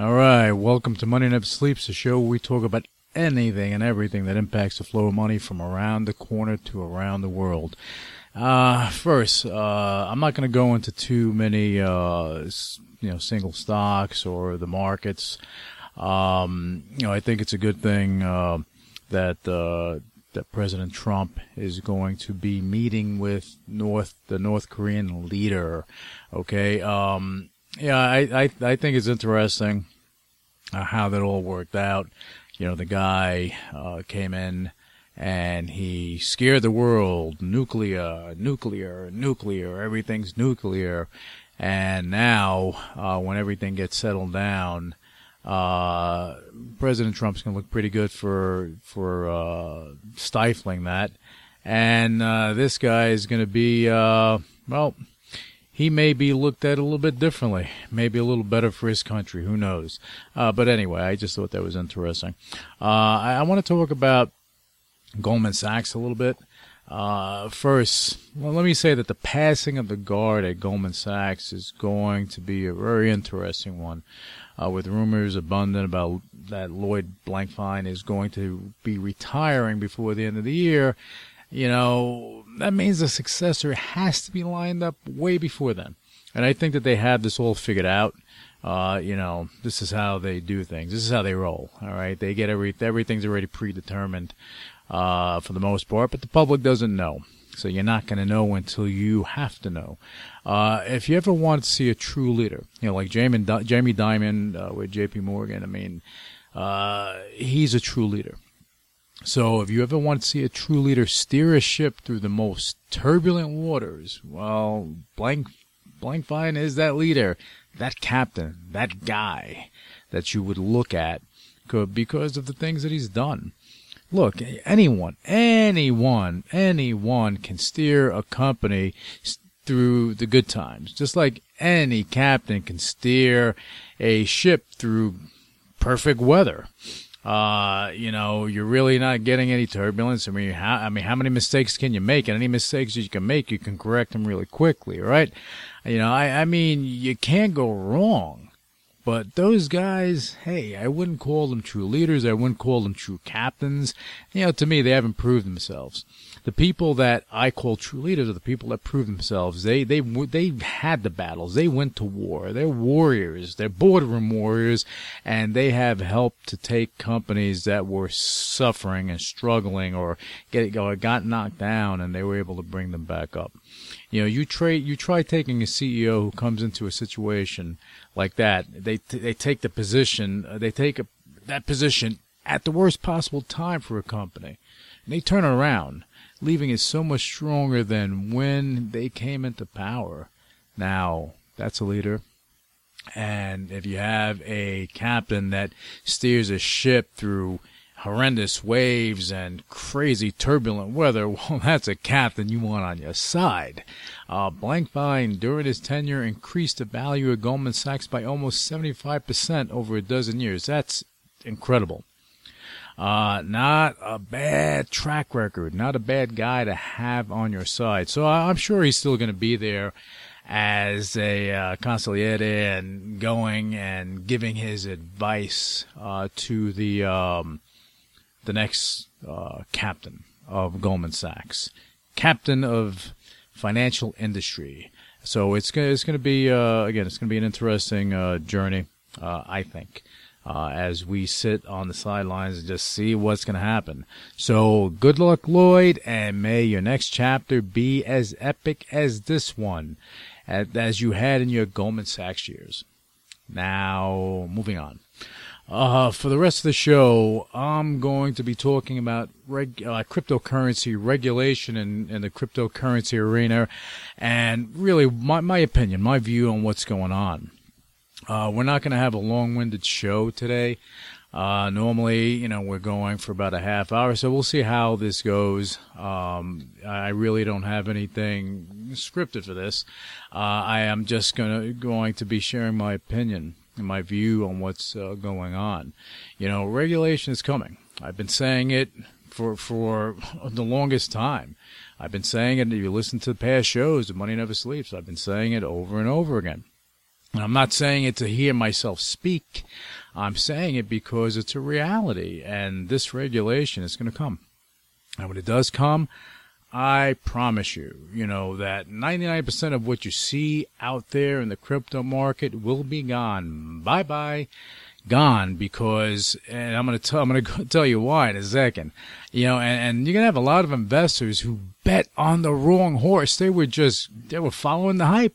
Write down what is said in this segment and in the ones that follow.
All right, welcome to Money Never Sleeps, the show where we talk about anything and everything that impacts the flow of money from around the corner to around the world. Uh, first, uh, I'm not going to go into too many, uh, you know, single stocks or the markets. Um, you know, I think it's a good thing uh, that uh, that President Trump is going to be meeting with North the North Korean leader. Okay, um, yeah, I, I I think it's interesting uh, how that all worked out. You know, the guy uh, came in and he scared the world. Nuclear, nuclear, nuclear. Everything's nuclear. And now, uh, when everything gets settled down, uh, President Trump's going to look pretty good for for uh, stifling that. And this guy is going to be well he may be looked at a little bit differently, maybe a little better for his country. Who knows? Uh, but anyway, I just thought that was interesting. Uh, I, I want to talk about Goldman Sachs a little bit. Uh, first, well, let me say that the passing of the guard at Goldman Sachs is going to be a very interesting one, uh, with rumors abundant about that Lloyd Blankfein is going to be retiring before the end of the year you know, that means the successor has to be lined up way before then. And I think that they have this all figured out. Uh, you know, this is how they do things. This is how they roll. All right. They get every, everything's already predetermined, uh, for the most part, but the public doesn't know. So you're not going to know until you have to know. Uh, if you ever want to see a true leader, you know, like Jamie, Jamie uh, with JP Morgan, I mean, uh, he's a true leader. So, if you ever want to see a true leader steer a ship through the most turbulent waters, well, Blank Blankfein is that leader, that captain, that guy that you would look at because of the things that he's done. Look, anyone, anyone, anyone can steer a company through the good times, just like any captain can steer a ship through perfect weather uh, you know, you're really not getting any turbulence. I mean, how, I mean, how many mistakes can you make? And any mistakes that you can make, you can correct them really quickly, right? You know, I, I mean, you can't go wrong. But those guys, hey, I wouldn't call them true leaders. I wouldn't call them true captains. You know, to me, they haven't proved themselves. The people that I call true leaders are the people that prove themselves. They they they had the battles. They went to war. They're warriors. They're boardroom warriors, and they have helped to take companies that were suffering and struggling or get or got knocked down, and they were able to bring them back up. You know, you try you try taking a CEO who comes into a situation like that. They they take the position. Uh, they take a, that position at the worst possible time for a company, and they turn around leaving is so much stronger than when they came into power. Now, that's a leader. And if you have a captain that steers a ship through horrendous waves and crazy turbulent weather, well, that's a captain you want on your side. Uh, Blankfein, during his tenure, increased the value of Goldman Sachs by almost 75% over a dozen years. That's incredible. Uh, not a bad track record, not a bad guy to have on your side. So I'm sure he's still going to be there as a uh, consigliere and going and giving his advice uh, to the um, the next uh, captain of Goldman Sachs, captain of financial industry. So it's gonna it's gonna be uh, again it's gonna be an interesting uh, journey, uh, I think uh, as we sit on the sidelines and just see what's going to happen. So good luck, Lloyd, and may your next chapter be as epic as this one, as, you had in your Goldman Sachs years. Now, moving on. Uh, for the rest of the show, I'm going to be talking about reg- uh, cryptocurrency regulation in, in the cryptocurrency arena and really my, my opinion, my view on what's going on. Uh, we're not going to have a long-winded show today. Uh, normally, you know, we're going for about a half hour, so we'll see how this goes. Um, I really don't have anything scripted for this. Uh, I am just gonna going to be sharing my opinion and my view on what's uh, going on. You know, regulation is coming. I've been saying it for for the longest time. I've been saying it. If you listen to the past shows, the Money Never Sleeps. I've been saying it over and over again. And I'm not saying it to hear myself speak. I'm saying it because it's a reality, and this regulation is going to come. And when it does come, I promise you, you know, that 99% of what you see out there in the crypto market will be gone. Bye bye. Gone because, and I'm going to tell, I'm going to tell you why in a second. You know, and, and you're going to have a lot of investors who bet on the wrong horse. They were just, they were following the hype.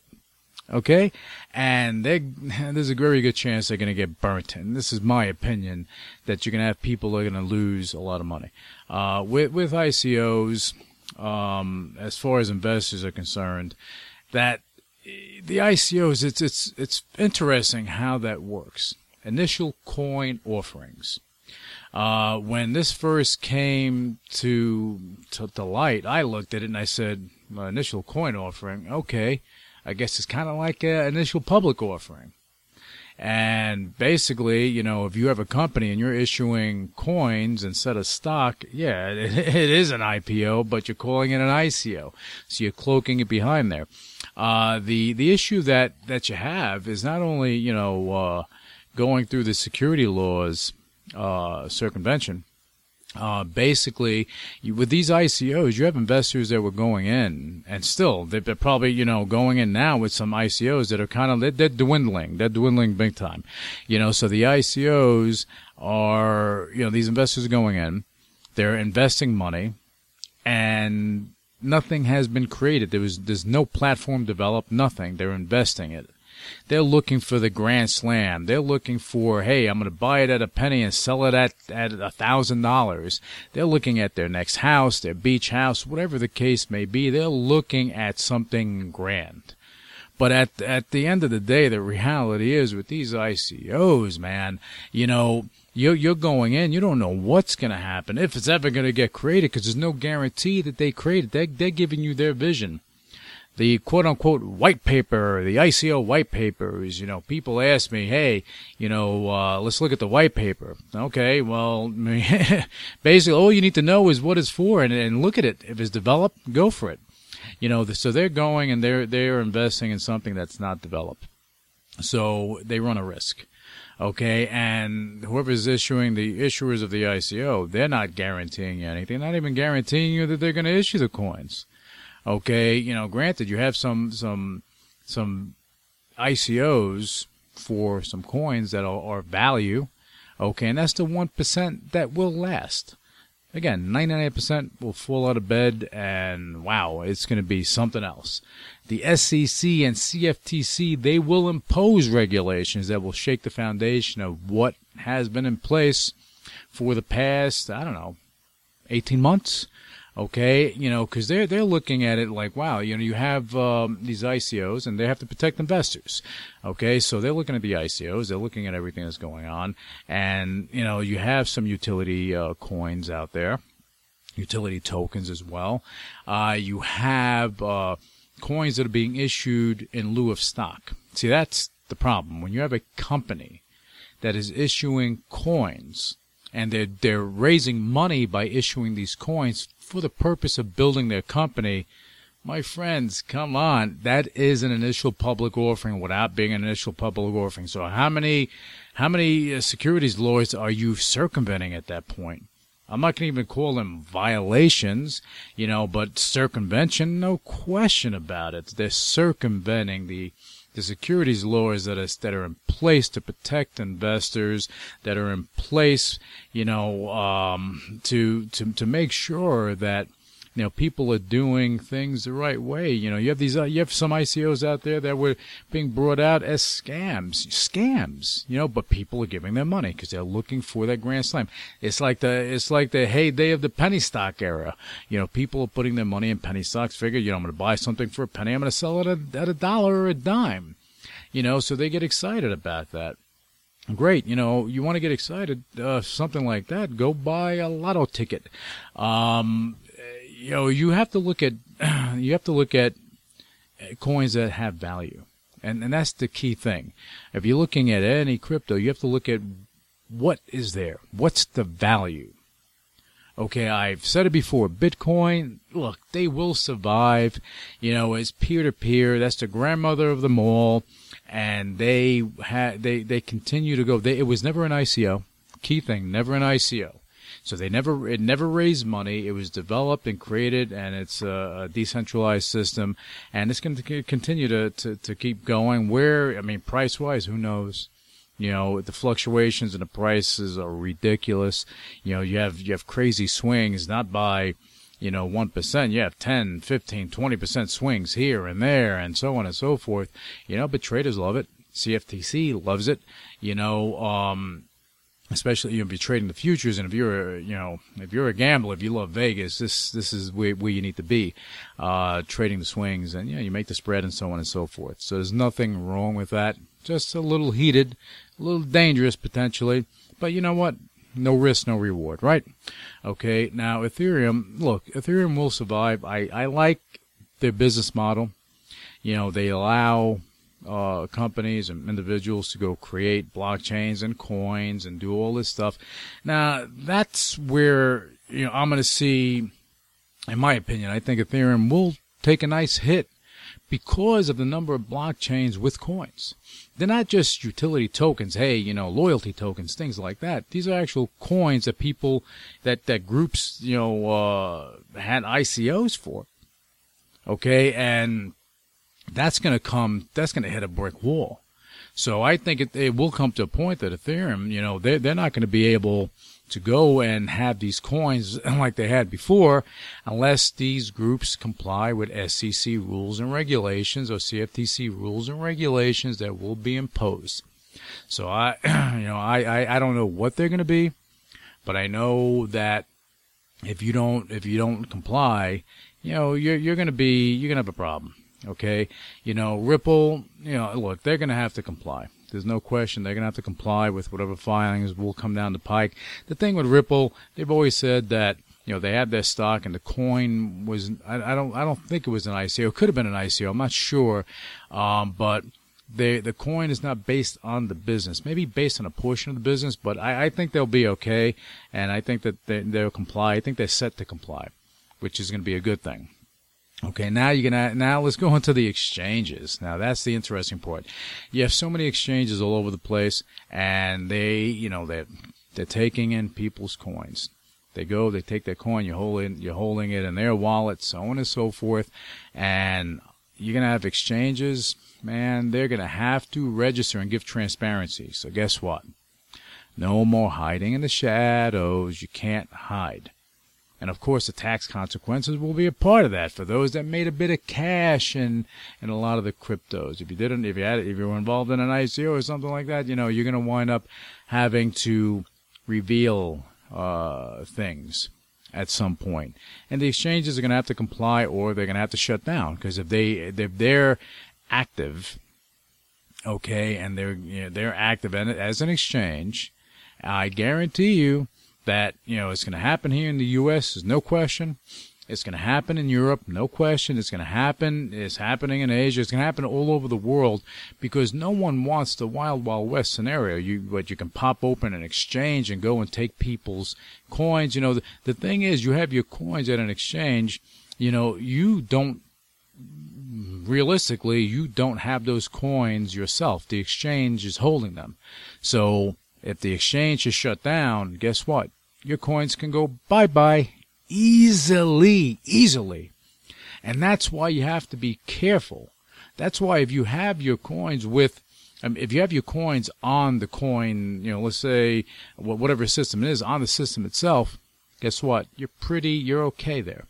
Okay. And there's a very good chance they're going to get burnt. And this is my opinion that you're going to have people who are going to lose a lot of money. Uh, with, with ICOs, um, as far as investors are concerned, that the ICOs, it's, it's, it's interesting how that works. Initial coin offerings. Uh, when this first came to, to, to light, I looked at it and I said, initial coin offering, okay, I guess it's kind of like an initial public offering. And basically, you know, if you have a company and you're issuing coins instead of stock, yeah, it, it is an IPO, but you're calling it an ICO. So you're cloaking it behind there. Uh, the, the issue that, that you have is not only, you know, uh, going through the security laws, uh, circumvention, uh, basically, you, with these ICOs, you have investors that were going in, and still they're, probably you know going in now with some ICOs that are kind of they're, they're, dwindling, they're dwindling big time, you know. So the ICOs are you know these investors are going in, they're investing money, and nothing has been created. There was there's no platform developed, nothing. They're investing it. They're looking for the grand slam. They're looking for, hey, I'm going to buy it at a penny and sell it at at a thousand dollars. They're looking at their next house, their beach house, whatever the case may be. They're looking at something grand. But at at the end of the day, the reality is with these ICOs, man, you know, you're, you're going in, you don't know what's going to happen, if it's ever going to get created, because there's no guarantee that they created. They, they're giving you their vision the quote unquote white paper, the ICO white papers, you know, people ask me, hey, you know, uh, let's look at the white paper. Okay, well, basically all you need to know is what it's for and, and look at it. If it's developed, go for it. You know, so they're going and they're, they're investing in something that's not developed. So they run a risk. Okay, and whoever's issuing the issuers of the ICO, they're not guaranteeing you anything, not even guaranteeing you that they're going to issue the coins. Okay, you know, granted, you have some some some ICOs for some coins that are, are value. Okay, and that's the one percent that will last. Again, 99% will fall out of bed, and wow, it's going to be something else. The SEC and CFTC, they will impose regulations that will shake the foundation of what has been in place for the past, I don't know, 18 months. Okay, you know, because they're they're looking at it like, wow, you know, you have um, these ICOs and they have to protect investors. Okay, so they're looking at the ICOs, they're looking at everything that's going on, and you know, you have some utility uh, coins out there, utility tokens as well. Uh, you have uh, coins that are being issued in lieu of stock. See, that's the problem when you have a company that is issuing coins and they're they're raising money by issuing these coins for the purpose of building their company. My friends, come on. That is an initial public offering without being an initial public offering. So how many, how many uh, securities laws are you circumventing at that point? I'm not going to even call them violations, you know, but circumvention, no question about it. They're circumventing the the securities laws that are that are in place to protect investors, that are in place, you know, um, to to to make sure that you know people are doing things the right way. You know, you have these uh, you have some ICOs out there that were being brought out as scams, scams. You know, but people are giving their money because they're looking for that grand slam. It's like the it's like the heyday of the penny stock era. You know, people are putting their money in penny stocks. Figure, you know, I'm going to buy something for a penny. I'm going to sell it at, at a dollar or a dime You know, so they get excited about that. Great, you know, you want to get excited, uh, something like that, go buy a lotto ticket. Um, you know, you have to look at, you have to look at uh, coins that have value. And, and that's the key thing. If you're looking at any crypto, you have to look at what is there? What's the value? Okay, I've said it before. Bitcoin, look, they will survive. You know, it's peer to peer. That's the grandmother of them all, and they had they they continue to go. They, it was never an ICO. Key thing, never an ICO. So they never it never raised money. It was developed and created, and it's a, decentralized system, and it's going to continue to, to to keep going. Where I mean, price wise, who knows? You know, the fluctuations in the prices are ridiculous. You know, you have, you have crazy swings, not by, you know, 1%. You have 10, 15, 20% swings here and there and so on and so forth. You know, but traders love it. CFTC loves it. You know, um, especially you know, if you're trading the futures. And if you're you know if you're a gambler if you love Vegas this this is where, where you need to be uh, trading the swings and you know you make the spread and so on and so forth. So there's nothing wrong with that. Just a little heated a little dangerous potentially. But you know what? No risk no reward right? Okay. Now Ethereum look Ethereum will survive. I I like their business model. You know they allow uh, companies and individuals to go create blockchains and coins and do all this stuff. Now, that's where you know I'm going to see, in my opinion, I think Ethereum will take a nice hit because of the number of blockchains with coins. They're not just utility tokens, hey, you know, loyalty tokens, things like that. These are actual coins that people, that, that groups, you know, uh, had ICOs for. Okay, and that's going to come, that's going to hit a brick wall. So I think it, it, will come to a point that Ethereum, you know, they're, they're not going to be able to go and have these coins like they had before unless these groups comply with SEC rules and regulations or CFTC rules and regulations that will be imposed. So I, you know, I, I, I don't know what they're going to be, but I know that if you don't, if you don't comply, you know, you're, you're going to be, you're going to have a problem. Okay, you know Ripple. You know, look, they're going to have to comply. There's no question they're going to have to comply with whatever filings will come down the pike. The thing with Ripple, they've always said that you know they had their stock and the coin was I, I don't I don't think it was an ICO. It could have been an ICO. I'm not sure, um, but they, the coin is not based on the business, maybe based on a portion of the business, but I, I think they'll be okay, and I think that they, they'll comply. I think they're set to comply, which is going to be a good thing. Okay, now you're gonna now let's go into the exchanges. Now that's the interesting part. You have so many exchanges all over the place, and they, you know, they they're taking in people's coins. They go, they take their coin, you're holding you're holding it in their wallet, so on and so forth, and you're gonna have exchanges. Man, they're gonna have to register and give transparency. So guess what? No more hiding in the shadows. You can't hide. And of course, the tax consequences will be a part of that for those that made a bit of cash in, in a lot of the cryptos. If you didn't, if you had, if you were involved in an ICO or something like that, you know, you're going to wind up having to reveal, uh, things at some point. And the exchanges are going to have to comply or they're going to have to shut down because if they, if they're active, okay, and they're, you know, they're active as an exchange, I guarantee you, that you know it's going to happen here in the U.S. There's no question. It's going to happen in Europe, no question. It's going to happen. It's happening in Asia. It's going to happen all over the world because no one wants the wild, wild west scenario. You, but you can pop open an exchange and go and take people's coins. You know, the, the thing is, you have your coins at an exchange. You know, you don't realistically, you don't have those coins yourself. The exchange is holding them. So if the exchange is shut down, guess what? your coins can go bye bye easily, easily. And that's why you have to be careful. That's why if you have your coins with, um, if you have your coins on the coin, you know, let's say whatever system it is on the system itself, guess what? You're pretty, you're okay there.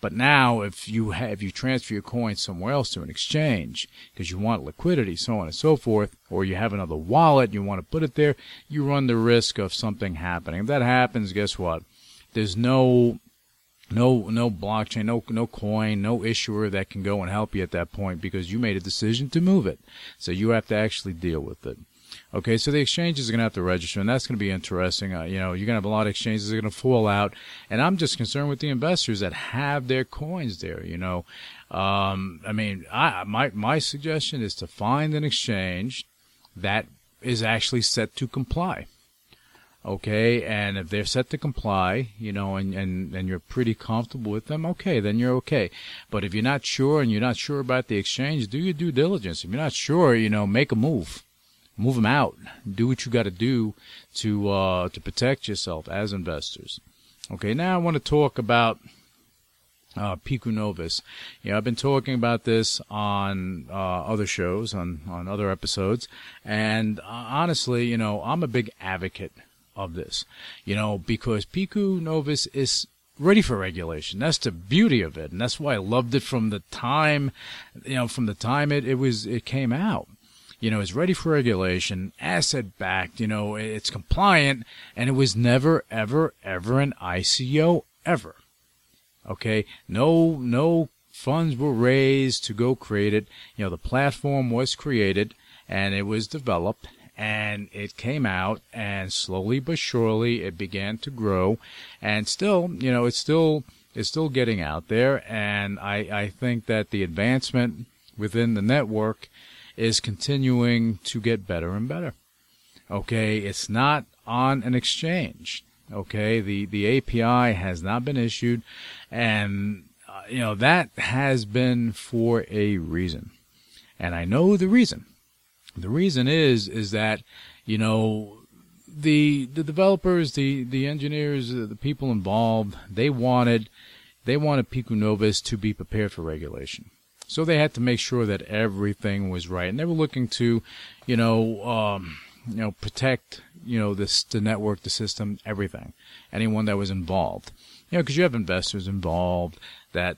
But now, if you have, if you transfer your coins somewhere else to an exchange because you want liquidity, so on and so forth, or you have another wallet, and you want to put it there, you run the risk of something happening. If that happens, guess what? There's no no no blockchain, no no coin, no issuer that can go and help you at that point because you made a decision to move it. So you have to actually deal with it. Okay, so the exchanges are going to have to register, and that's going to be interesting. Uh, you know, you're going to have a lot of exchanges that are going to fall out, and I'm just concerned with the investors that have their coins there. You know, um, I mean, I, my my suggestion is to find an exchange that is actually set to comply okay and if they're set to comply you know and, and and you're pretty comfortable with them okay then you're okay but if you're not sure and you're not sure about the exchange do your due diligence if you're not sure you know make a move move them out do what you got to do to uh to protect yourself as investors okay now i want to talk about uh, Pico Novus. Yeah, I've been talking about this on uh, other shows, on, on other episodes, and uh, honestly, you know, I'm a big advocate of this, you know, because Pico Novus is ready for regulation. That's the beauty of it, and that's why I loved it from the time, you know, from the time it, it was it came out. You know, it's ready for regulation, asset backed. You know, it's compliant, and it was never, ever, ever an ICO ever. Okay, no, no funds were raised to go create it. You know, the platform was created and it was developed and it came out and slowly but surely it began to grow and still you know it's still it's still getting out there and i i think that the advancement within the network is continuing to get better and better. Okay it's not on an exchange. Okay the the api has not been issued and uh, you know that has been for a reason. And i know the reason. The reason is is that you know the the developers, the the engineers, the people involved, they wanted they wanted Pico Novus to be prepared for regulation. So they had to make sure that everything was right, and they were looking to, you know, um, you know, protect, you know, this the network, the system, everything, anyone that was involved, you know, because you have investors involved that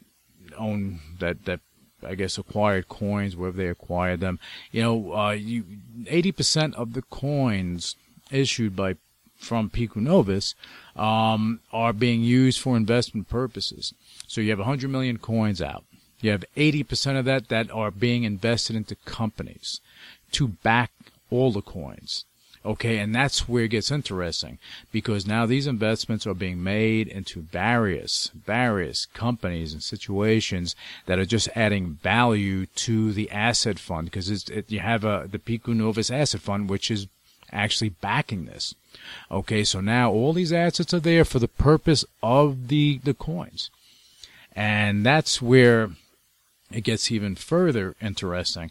own that that I guess acquired coins wherever they acquired them. You know, uh, you eighty percent of the coins issued by from Pico Novus um, are being used for investment purposes. So you have 100 million coins out. You have 80% of that that are being invested into companies to back all the coins. Okay, and that's where it gets interesting because now these investments are being made into various, various companies and situations that are just adding value to the asset fund because it, you have a, the Pico Novus asset fund, which is actually backing this. Okay, so now all these assets are there for the purpose of the, the coins. And that's where it gets even further interesting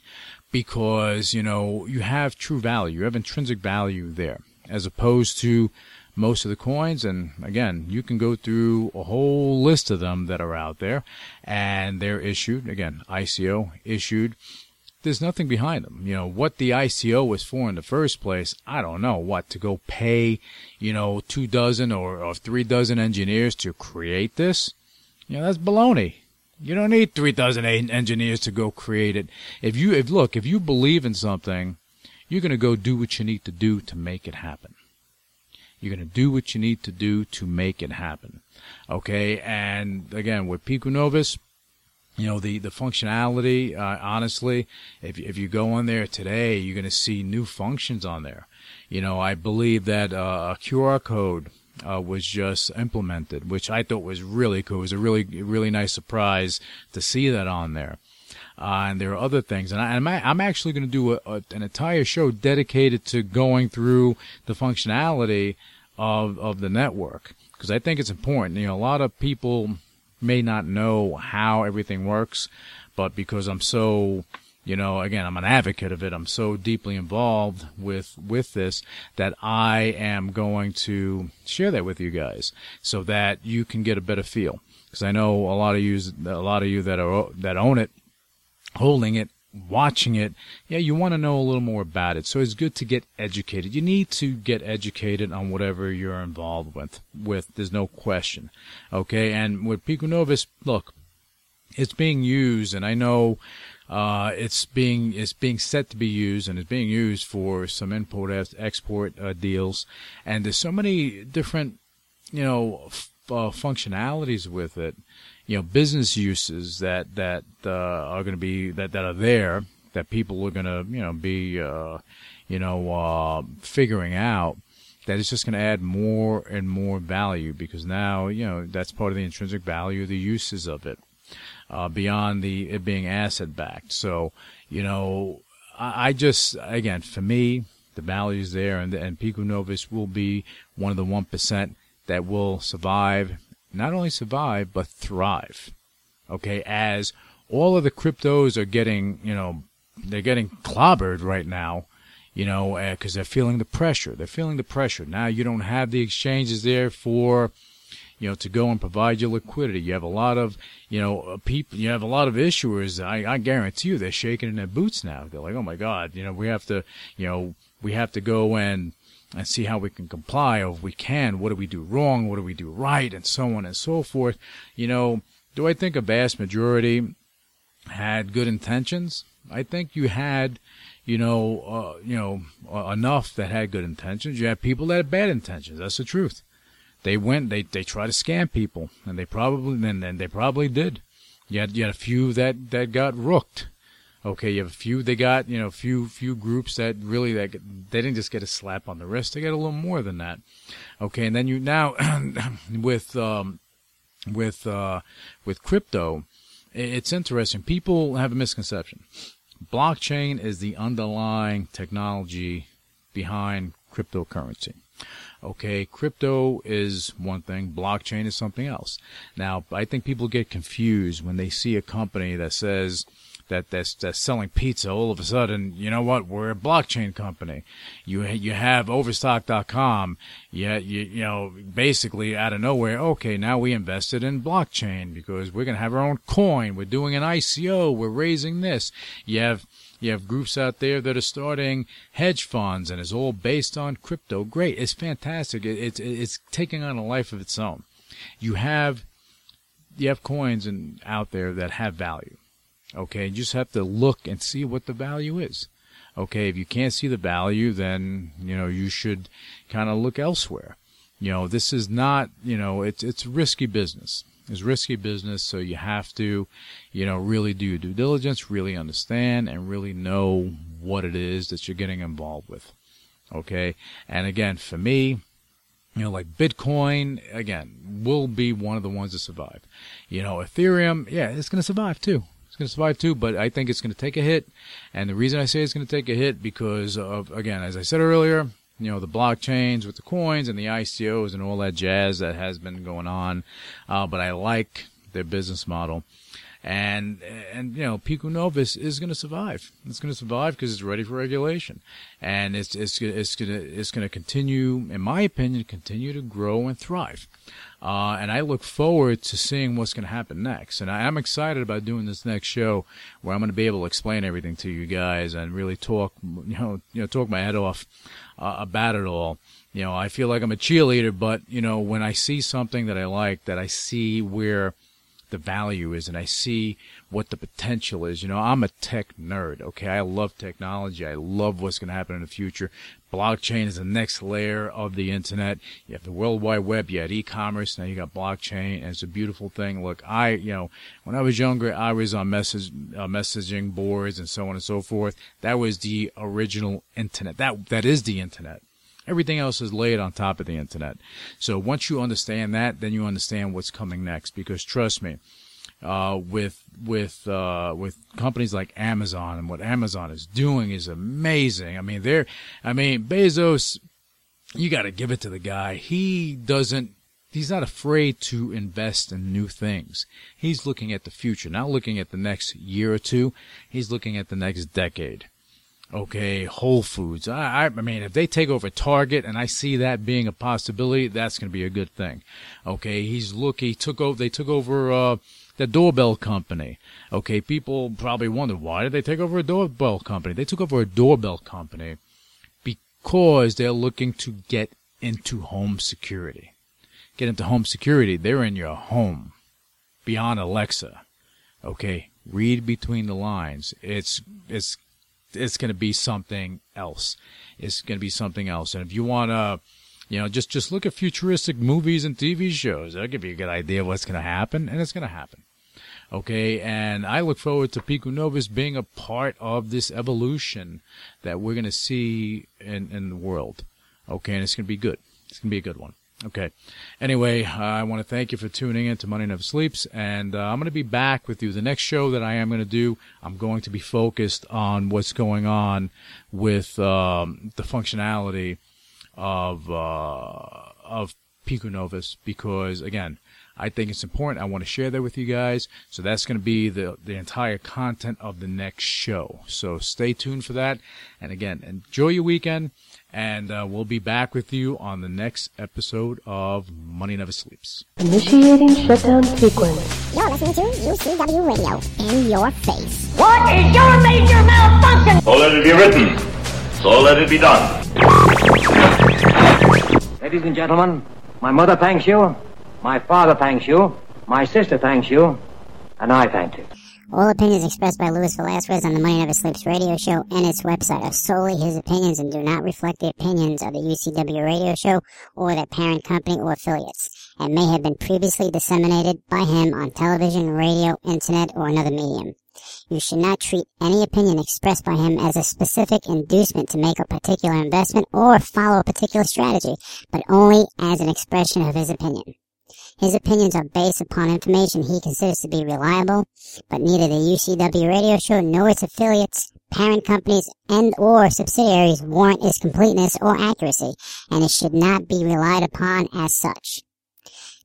because you know you have true value, you have intrinsic value there, as opposed to most of the coins. And again, you can go through a whole list of them that are out there, and they're issued again ICO issued. There's nothing behind them. You know what the ICO was for in the first place. I don't know what to go pay, you know, two dozen or, or three dozen engineers to create this. You know that's baloney. You don't need 3,000 engineers to go create it. If you, if look, if you believe in something, you're going to go do what you need to do to make it happen. You're going to do what you need to do to make it happen. Okay. And again, with Pico Novus, you know, the, the functionality, uh, honestly, if, if you go on there today, you're going to see new functions on there. You know, I believe that uh, a QR code uh, was just implemented, which I thought was really cool. It was a really, really nice surprise to see that on there. Uh, and there are other things, and, I, am I'm actually going to do a, a, an entire show dedicated to going through the functionality of of the network because I think it's important. You know, a lot of people may not know how everything works, but because I'm so you know, again, I'm an advocate of it. I'm so deeply involved with with this that I am going to share that with you guys so that you can get a better feel. Because I know a lot of you, a lot of you that are that own it, holding it, watching it, yeah, you want to know a little more about it. So it's good to get educated. You need to get educated on whatever you're involved with. With there's no question, okay. And with Pico Novus, look, it's being used, and I know uh, it's being it's being set to be used and it's being used for some import export uh, deals, and there's so many different you know uh, functionalities with it, you know, business uses that that uh, are going to be that that are there that people are going to you know be uh, you know uh, figuring out that it's just going to add more and more value because now you know that's part of the intrinsic value the uses of it uh, beyond the it being asset backed so you know I, I just again for me the value is there and and Pico Novus will be one of the one percent that will survive not only survive but thrive okay as all of the cryptos are getting you know they're getting clobbered right now you know, because uh, they're feeling the pressure. They're feeling the pressure. Now you don't have the exchanges there for, you know, to go and provide your liquidity. You have a lot of, you know, uh, people, you have a lot of issuers. I, I guarantee you they're shaking in their boots now. They're like, oh my God, you know, we have to, you know, we have to go and, and see how we can comply or if we can, what do we do wrong? What do we do right? And so on and so forth. You know, do I think a vast majority had good intentions? I think you had, you know, uh, you know, uh, enough that had good intentions. You had people that had bad intentions. That's the truth. They went, they they tried to scam people, and they probably and, and they probably did. You had you had a few that that got rooked. Okay, you have a few they got, you know, a few few groups that really that they didn't just get a slap on the wrist. They got a little more than that. Okay, and then you now with um, with uh, with crypto, it's interesting. People have a misconception blockchain is the underlying technology behind cryptocurrency. Okay, crypto is one thing, blockchain is something else. Now, I think people get confused when they see a company that says that that's, that's selling pizza all of a sudden, you know what? We're a blockchain company. You you have Overstock.com. Yeah, you you know basically out of nowhere. Okay, now we invested in blockchain because we're gonna have our own coin. We're doing an ICO. We're raising this. You have you have groups out there that are starting hedge funds, and it's all based on crypto. Great, it's fantastic. It, it's it's taking on a life of its own. You have you have coins and out there that have value. Okay, you just have to look and see what the value is. Okay, if you can't see the value, then you know you should kind of look elsewhere. You know, this is not you know it's it's risky business. It's risky business, so you have to, you know, really do your due diligence, really understand, and really know what it is that you're getting involved with. Okay, and again, for me, you know, like Bitcoin, again, will be one of the ones to survive. You know, Ethereum, yeah, it's going to survive too It's going to survive too, but I think it's going to take a hit. And the reason I say it's going to take a hit because of, again, as I said earlier, you know, the blockchains with the coins and the ICOs and all that jazz that has been going on. Uh, but I like their business model. And, and, you know, Pico Novus is going to survive. It's going to survive because it's ready for regulation. And it's, it's, it's going to, it's going to continue, in my opinion, continue to grow and thrive. Uh, and I look forward to seeing what's going to happen next. And I am excited about doing this next show where I'm going to be able to explain everything to you guys and really talk, you know, you know, talk my head off uh, about it all. You know, I feel like I'm a cheerleader, but you know, when I see something that I like, that I see where the value is and I see what the potential is. You know, I'm a tech nerd. Okay. I love technology. I love what's going to happen in the future. Blockchain is the next layer of the internet. You have the World Wide Web. You had e-commerce. Now you got blockchain and it's a beautiful thing. Look, I, you know, when I was younger, I was on message, uh, messaging boards and so on and so forth. That was the original internet. That, that is the internet. Everything else is laid on top of the internet. So once you understand that, then you understand what's coming next. Because trust me, uh, with with uh, with companies like Amazon and what Amazon is doing is amazing. I mean, they're I mean Bezos, you got to give it to the guy. He doesn't. He's not afraid to invest in new things. He's looking at the future, not looking at the next year or two. He's looking at the next decade. Okay, Whole Foods. I, I, mean, if they take over Target, and I see that being a possibility, that's going to be a good thing. Okay, he's look. He took over. They took over uh, the doorbell company. Okay, people probably wonder why did they take over a doorbell company? They took over a doorbell company because they're looking to get into home security. Get into home security. They're in your home, beyond Alexa. Okay, read between the lines. It's it's it's going to be something else. It's going to be something else. And if you want to, You know, just just look at futuristic movies and TV shows. That'll give you a good idea of what's going to happen, and it's going to happen. Okay, and I look forward to Pico Novus being a part of this evolution that we're going to see in, in the world. Okay, and it's going to be good. It's going to be a good one. Okay. Anyway, I want to thank you for tuning in to Money Never Sleeps, and uh, I'm going to be back with you. The next show that I am going to do, I'm going to be focused on what's going on with um, the functionality of uh, of Pico Novus because again, I think it's important. I want to share that with you guys. So that's going to be the the entire content of the next show. So stay tuned for that. And again, enjoy your weekend. And uh, we'll be back with you on the next episode of Money Never Sleeps. Initiating shutdown sequence. You're listening to UCW Radio. In your face. What is your major malfunction? So let it be written. So let it be done. Ladies and gentlemen, my mother thanks you, my father thanks you, my sister thanks you, and I thank you. All opinions expressed by Luis Velazquez on the Money Never Sleeps radio show and its website are solely his opinions and do not reflect the opinions of the UCW radio show or their parent company or affiliates, and may have been previously disseminated by him on television, radio, internet, or another medium. You should not treat any opinion expressed by him as a specific inducement to make a particular investment or follow a particular strategy, but only as an expression of his opinion. His opinions are based upon information he considers to be reliable, but neither the UCW radio show nor its affiliates, parent companies, and or subsidiaries warrant its completeness or accuracy, and it should not be relied upon as such.